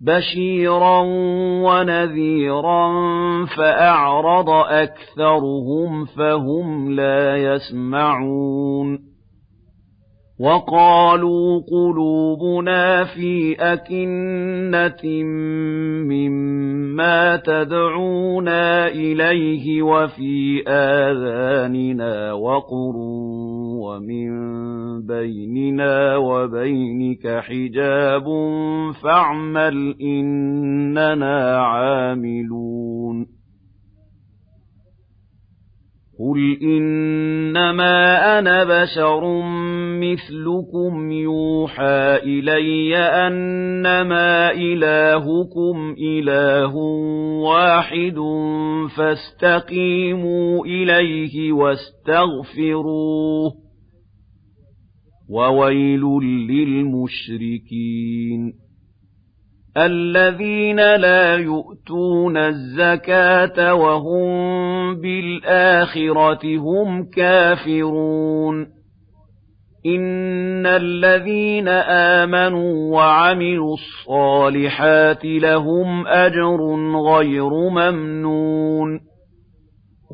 بَشِيرًا وَنَذِيرًا فَأَعْرَضَ أَكْثَرُهُمْ فَهُمْ لَا يَسْمَعُونَ وَقَالُوا قُلُوبُنَا فِي أَكِنَّةٍ مِّمَّا تَدْعُونَا إِلَيْهِ وَفِي آذَانِنَا وَقْرٌ وَمِن بَيْنِنَا وَبَيْنِكَ حِجَابٌ فَاعْمَلْ إِنَّنَا عَامِلُونَ قُلْ إِنَّمَا أَنَا بَشَرٌ مِثْلُكُمْ يُوحَىٰ إِلَيَّ أَنَّمَا إِلَٰهُكُمْ إِلَٰهٌ وَاحِدٌ فَاسْتَقِيمُوا إِلَيْهِ وَاسْتَغْفِرُوهُ وَوَيْلٌ لِّلْمُشْرِكِينَ الَّذِينَ لَا يُؤْتُونَ الزَّكَاةَ وَهُم بِالْآخِرَةِ هُمْ كَافِرُونَ إِنَّ الَّذِينَ آمَنُوا وَعَمِلُوا الصَّالِحَاتِ لَهُمْ أَجْرٌ غَيْرُ مَمْنُونٍ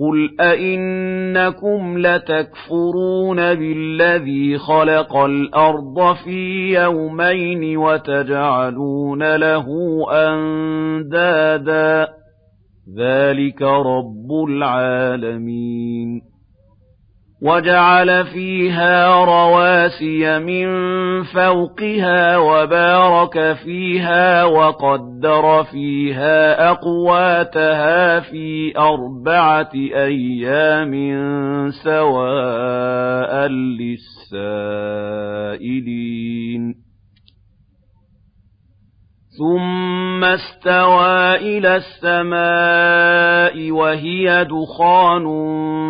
قُلْ أَئِنَّكُمْ لَتَكْفُرُونَ بِالَّذِي خَلَقَ الْأَرْضَ فِي يَوْمَيْنِ وَتَجْعَلُونَ لَهُ أَندَادًا ذَلِكَ رَبُّ الْعَالَمِينَ وَجَعَلَ فِيهَا رَوَاسِيَ مِن فَوْقِهَا وَبَارَكَ فِيهَا وَقَدَّرَ فِيهَا أَقْوَاتَهَا فِي أَرْبَعَةِ أَيَّامٍ سَوَاءً لِّلسَّائِلِينَ ثُمَّ اسْتَوَىٰ إِلَى السَّمَاءِ وَهِيَ دُخَانٌ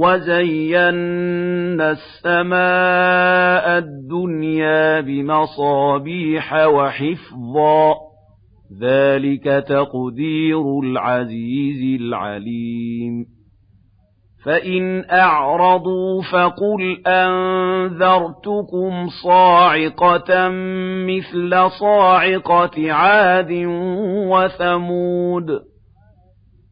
وَزَيَّنَّا السَّمَاءَ الدُّنْيَا بِمَصَابِيحَ وَحِفْظًا ۚ ذَٰلِكَ تَقْدِيرُ الْعَزِيزِ الْعَلِيمِ فَإِنْ أَعْرَضُوا فَقُلْ أَنذَرْتُكُمْ صَاعِقَةً مِّثْلَ صَاعِقَةِ عَادٍ وَثَمُودَ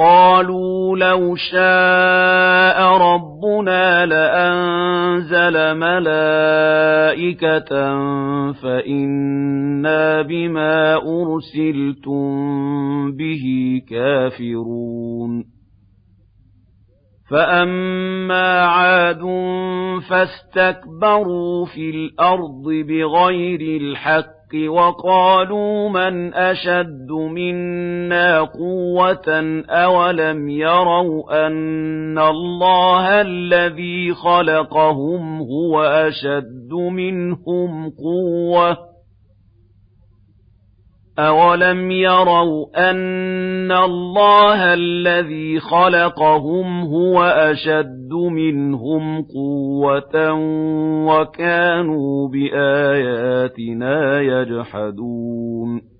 قَالُوا لَوْ شَاءَ رَبُّنَا لَأَنزَلَ مَلَائِكَةً فَإِنَّا بِمَا أُرْسِلْتُم بِهِ كَافِرُونَ. فَأَمَّا عَادٌ فَاسْتَكْبَرُوا فِي الْأَرْضِ بِغَيْرِ الْحَقِّ وَقَالُوا مَنْ أَشَدُّ مِنَّا قُوَّةً أَوَلَمْ يَرَوْا أَنَّ اللَّهَ الَّذِي خَلَقَهُمْ هُوَ أَشَدُّ مِنْهُمْ قُوَّةً أَوَلَمْ يَرَوْا أَنَّ اللَّهَ الَّذِي خَلَقَهُمْ هُوَ أَشَدُّ مِنْهُمْ قُوَّةً وَكَانُوا بِآيَاتِنَا يَجْحَدُونَ.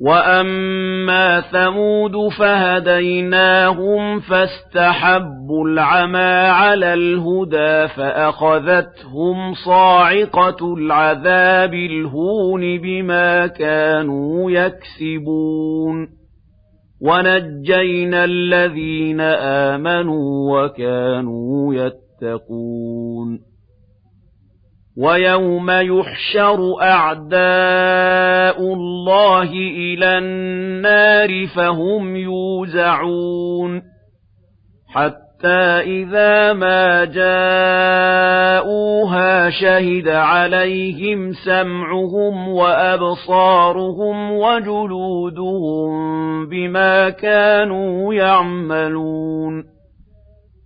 وَأَمَّا ثَمُودُ فَهَدَيْنَاهُمْ فَاسْتَحَبُّوا الْعَمَىٰ عَلَى الْهُدَىٰ فَأَخَذَتْهُمْ صَاعِقَةُ الْعَذَابِ الْهُونِ بِمَا كَانُوا يَكْسِبُونَ وَنَجَّيْنَا الَّذِينَ آمَنُوا وَكَانُوا يَتَّقُونَ وَيَوْمَ يُحْشَرُ أَعْدَاءُ اللَّهِ إِلَى النَّارِ فَهُمْ يُوزَعُونَ حَتَّى إِذَا مَا جَاءُوهَا شَهِدَ عَلَيْهِمْ سَمْعُهُمْ وَأَبْصَارُهُمْ وَجُلُودُهُم بِمَا كَانُوا يَعْمَلُونَ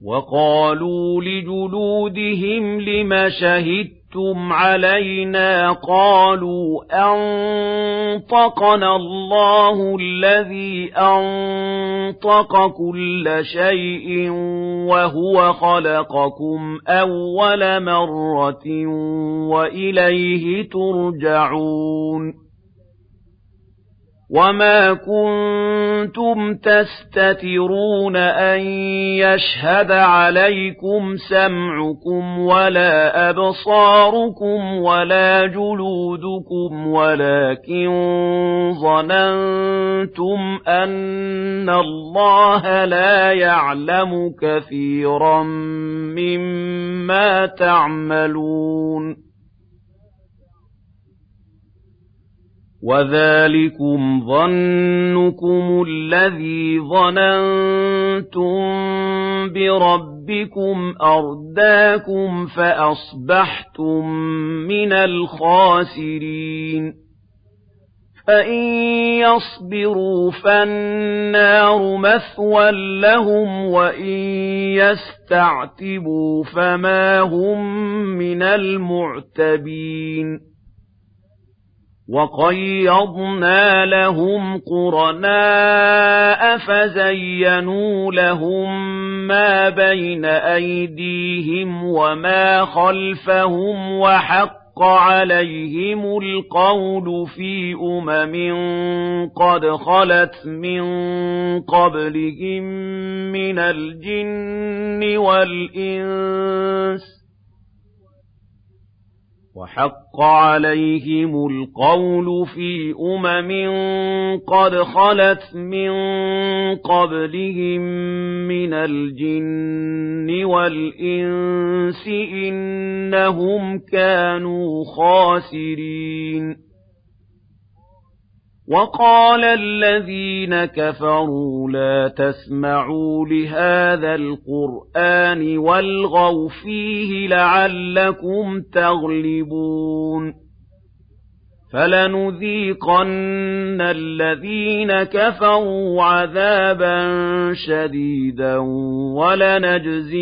وَقَالُوا لِجُلُودِهِمْ لِمَ شَهِدتُّمْ عَلَيْنَا قَالُوا أَنطَقَنَا اللَّهُ الَّذِي أَنطَقَ كُلَّ شَيْءٍ وَهُوَ خَلَقَكُمْ أَوَّلَ مَرَّةٍ وَإِلَيْهِ تُرْجَعُونَ وَمَا كُنتُمْ تَسْتَتِرُونَ أَن يَشْهَدَ عَلَيْكُمْ سَمْعُكُمْ وَلَا أَبْصَارُكُمْ وَلَا جُلُودُكُمْ وَلَكِن ظَنَنتُمْ أَنَّ اللَّهَ لَا يَعْلَمُ كَثِيرًا مِّمَّا تَعْمَلُونَ وَذَلِكُمْ ظَنُّكُمُ الَّذِي ظَنَنتُم بِرَبِّكُمْ أَرْدَاكُمْ فَأَصْبَحْتُم مِّنَ الْخَاسِرِينَ فَإِن يَصْبِرُوا فَالنَّارُ مَثْوًى لَّهُمْ وَإِن يَسْتَعْتِبُوا فَمَا هُم مِّنَ الْمُعْتَبِينَ وَقَيَّضْنَا لَهُمْ قُرَنَاءَ فَزَيَّنُوا لَهُم مَّا بَيْنَ أَيْدِيهِمْ وَمَا خَلْفَهُمْ وَحَقَّ عَلَيْهِمُ الْقَوْلُ فِي أُمَمٍ قَدْ خَلَتْ مِن قَبْلِهِم مِّنَ الْجِنِّ وَالْإِنسِ وَحَقَّ عَلَيْهِمُ الْقَوْلُ فِي أُمَمٍ قَدْ خَلَتْ مِن قَبْلِهِم مِّنَ الْجِنِّ وَالْإِنسِ ۖ إِنَّهُمْ كَانُوا خَاسِرِينَ. وَقَالَ الَّذِينَ كَفَرُوا لَا تَسْمَعُوا لِهَٰذَا الْقُرْآنِ وَالْغَوْا فِيهِ لَعَلَّكُمْ تَغْلِبُونَ فَلَنُذِيقَنَّ الَّذِينَ كَفَرُوا عَذَابًا شَدِيدًا وَلَنَجْزِيَنَّهُمْ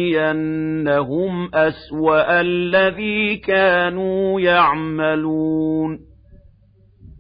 أَسْوَأَ الَّذِي كَانُوا يَعْمَلُونَ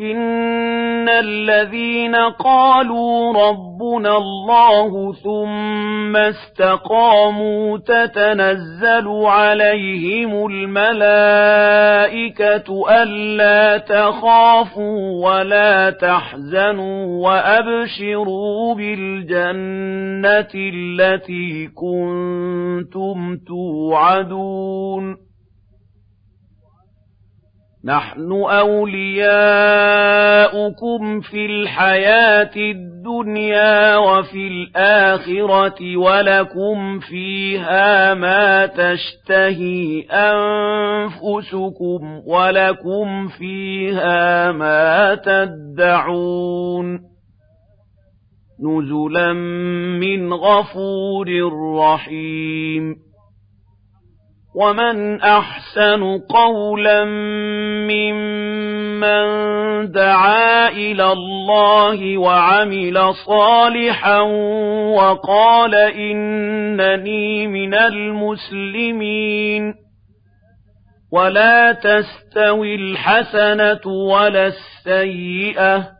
إِنَّ الَّذِينَ قَالُوا رَبُّنَا اللَّهُ ثُمَّ اسْتَقَامُوا تَتَنَزَّلُ عَلَيْهِمُ الْمَلَائِكَةُ أَلَّا تَخَافُوا وَلَا تَحْزَنُوا وَأَبْشِرُوا بِالْجَنَّةِ الَّتِي كُنتُمْ تُوعَدُونَ نَحْنُ أَوْلِيَاؤُكُمْ فِي الْحَيَاةِ الدُّنْيَا وَفِي الْآخِرَةِ وَلَكُمْ فِيهَا مَا تَشْتَهِي أَنفُسُكُمْ وَلَكُمْ فِيهَا مَا تَدَّعُونَ نُزُلًا مِّنْ غَفُورٍ رَّحِيمٍ وَمَنْ أَحْسَنُ قَوْلًا مِّمَّن دَعَا إِلَى اللَّهِ وَعَمِلَ صَالِحًا وَقَالَ إِنَّنِي مِنَ الْمُسْلِمِينَ وَلَا تَسْتَوِي الْحَسَنَةُ وَلَا السَّيِّئَةُ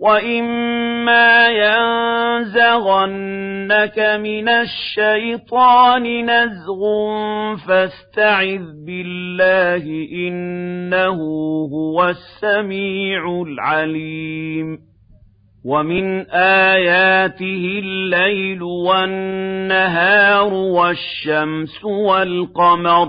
وَإِمَّا يَنزَغَنَّكَ مِنَ الشَّيْطَانِ نَزْغٌ فَاسْتَعِذْ بِاللَّهِ ۖ إِنَّهُ هُوَ السَّمِيعُ الْعَلِيمُ وَمِنْ آيَاتِهِ اللَّيْلُ وَالنَّهَارُ وَالشَّمْسُ وَالْقَمَرُ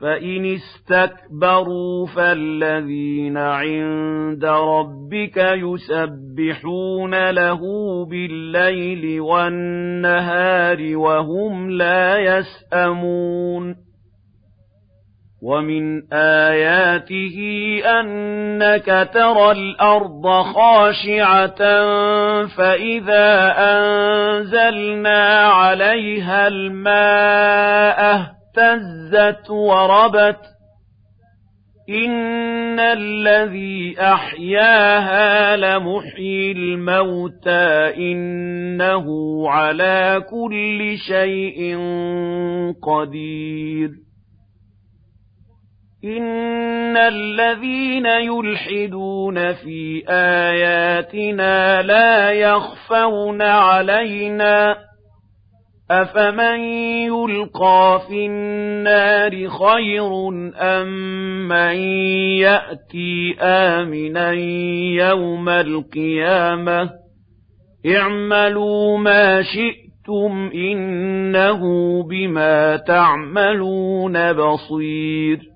فَإِنِ اسْتَكْبَرُوا فَالَّذِينَ عِندَ رَبِّكَ يُسَبِّحُونَ لَهُ بِاللَّيْلِ وَالنَّهَارِ وَهُمْ لَا يَسْأَمُونَ وَمِنْ آيَاتِهِ أَنَّكَ تَرَى الْأَرْضَ خَاشِعَةً فَإِذَا أَنزَلْنَا عَلَيْهَا الْمَاءَ اهْتَزَّتْ وَرَبَتْ إِنَّ الَّذِي أَحْيَاهَا لَمُحْيِي الْمَوْتَىٰ إِنَّهُ عَلَىٰ كُلِّ شَيْءٍ قَدِيرٌ إِنَّ الَّذِينَ يُلْحِدُونَ فِي آيَاتِنَا لَا يَخْفَوْنَ عَلَيْنَا أَفَمَن يُلْقَىٰ فِي النَّارِ خَيْرٌ أَم مَّن يَأْتِي آمِنًا يَوْمَ الْقِيَامَةِ اعْمَلُوا مَا شِئْتُمْ إِنَّهُ بِمَا تَعْمَلُونَ بَصِيرٌ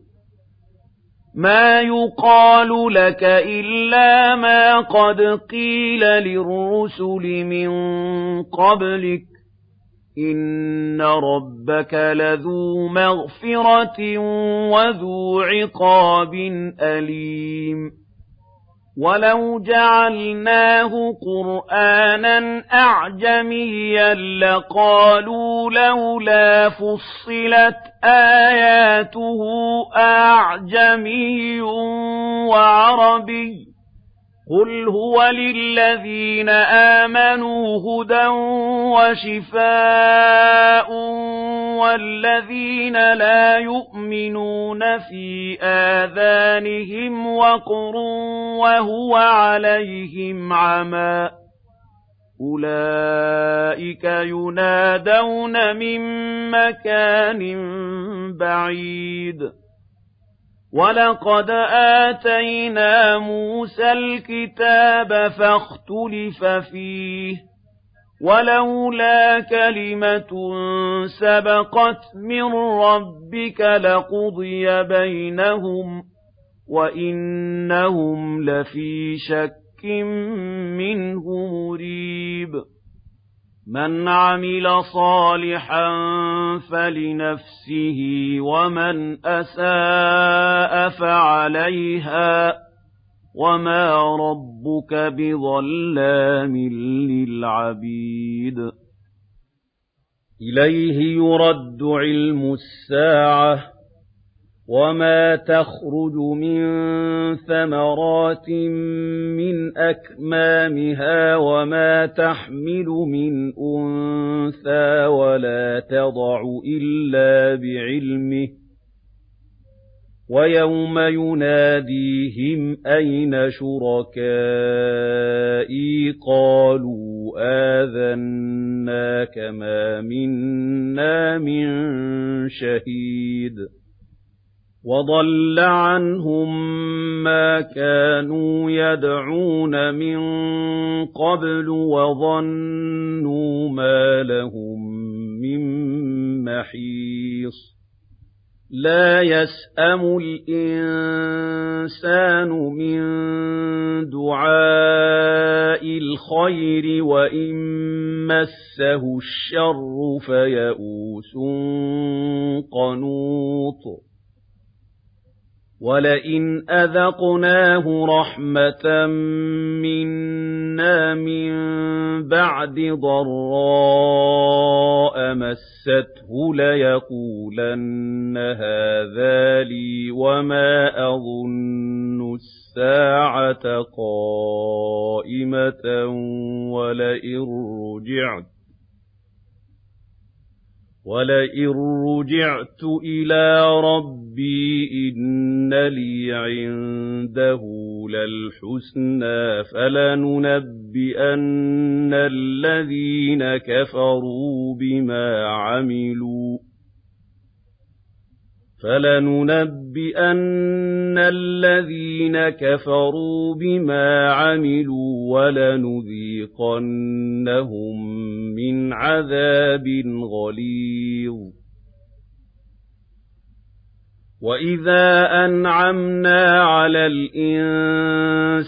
مَا يُقَالُ لَكَ إِلَّا مَا قَدْ قِيلَ لِلرُّسُلِ مِن قَبْلِكَ ۚ إِنَّ رَبَّكَ لَذُو مَغْفِرَةٍ وَذُو عِقَابٍ أَلِيمٍ وَلَوْ جَعَلْنَاهُ قُرْآنًا أَعْجَمِيًّا لَّقَالُوا لَوْلَا فُصِّلَتْ آيَاتُهُ أَعْجَمِيٌّ وَعَرَبِيٌّ قُلْ هُوَ لِلَّذِينَ آمَنُوا هُدًى وَشِفَاءٌ وَالَّذِينَ لَا يُؤْمِنُونَ فِي آذَانِهِمْ وَقْرٌ وَهُوَ عَلَيْهِمْ عَمًى أُولَئِكَ يُنَادَوْنَ مِن مَّكَانٍ بَعِيدٍ وَلَقَدْ آتَيْنَا مُوسَى الْكِتَابَ فَاخْتُلِفَ فِيهِ وَلَوْلَا كَلِمَةٌ سَبَقَتْ مِن رَّبِّكَ لَقُضِيَ بَيْنَهُمْ وَإِنَّهُمْ لَفِي شَكٍّ مِّنْهُ مُرِيبٍ مَنْ عَمِلَ صَالِحًا فَلِنَفْسِهِ وَمَنْ أَسَاءَ فَعَلَيْهَا وَمَا رَبُّكَ بِظَلَّامٍ لِلْعَبِيدِ. إِلَيْهِ يُرَدُّ عِلْمُ السَّاعَةِ وَمَا تَخْرُجُ مِن ثَمَرَاتٍ مِّنْ أَكْمَامِهَا وَمَا تَحْمِلُ مِنْ أُنثَىٰ وَلَا تَضَعُ إِلَّا بِعِلْمِهِ ۚ وَيَوْمَ يُنَادِيهِمْ أَيْنَ شُرَكَائِي قَالُوا آذَنَّاكَ مَا مِنَّا مِن شَهِيدٍ وَضَلَّ عَنْهُم مَّا كَانُوا يَدْعُونَ مِن قَبْلُ وَظَنُّوا مَا لَهُم مِّن مَّحِيصٍ. لَّا يَسْأَمُ الْإِنسَانُ مِن دُعَاءِ الْخَيْرِ وَإِن مَّسَّهُ الشَّرُّ فَيَئُوسٌ قَنُوطٌ. وَلَئِنْ أَذَقْنَاهُ رَحْمَةً مِّنَّا مِن بَعْدِ ضَرَّاءَ مَسَّتْهُ لَيَقُولَنَّ هَٰذَا لِي وَمَا أَظُنُّ السَّاعَةَ قَائِمَةً وَلَئِن رُّجِعْتُ وَلَئِن رُّجِعْتُ إِلَىٰ رَبِّي إِنَّ لِي عِندَهُ لَلْحُسْنَىٰ فَلَنُنَبِّئَنَّ الَّذِينَ كَفَرُوا بِمَا عَمِلُوا فَلَنُنَبِّئَنَّ الَّذِينَ كَفَرُوا بِمَا عَمِلُوا وَلَنُذِيقَنَّهُم مِّنْ عَذَابٍ غَلِيظٍ وَإِذَا أَنْعَمْنَا عَلَى الْإِنسَانِ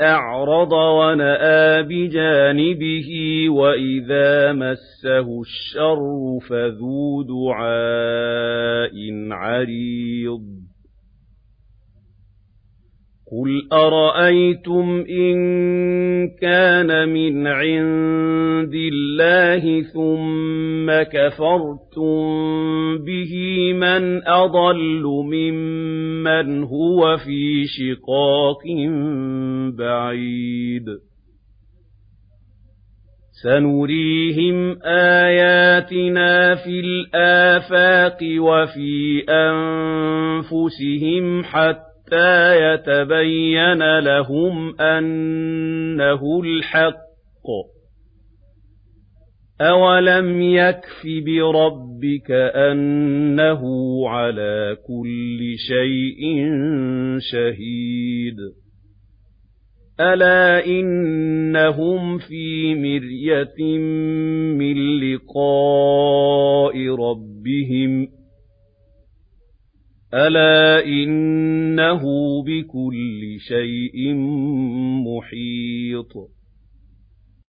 أَعْرَضَ وَنَأَىٰ بِجَانِبِهِ وَإِذَا مَسَّهُ الشَّرُّ فَذُو دُعَاءٍ عَرِيضٍ قُلْ أَرَأَيْتُمْ إِن كَانَ مِنْ عِندِ اللَّهِ ثُمَّ كَفَرْتُم بِهِ مَنْ أَضَلُّ مِمَّنْ هُوَ فِي شِقَاقٍ بَعِيدٍ سَنُرِيهِمْ آيَاتِنَا فِي الْآفَاقِ وَفِي أَنفُسِهِمْ حَتَّىٰ حَتَّىٰ يَتَبَيَّنَ لَهُمْ أَنَّهُ الْحَقُّ ۗ. أَوَلَمْ يَكْفِ بِرَبِّكَ أَنَّهُ عَلَىٰ كُلِّ شَيْءٍ شَهِيدٌ. أَلَا إِنَّهُمْ فِي مِرْيَةٍ مِّن لِّقَاءِ رَبِّهِمْ ۗ أَلَا إِنَّهُ بِكُلِّ شَيْءٍ مُّحِيطٌ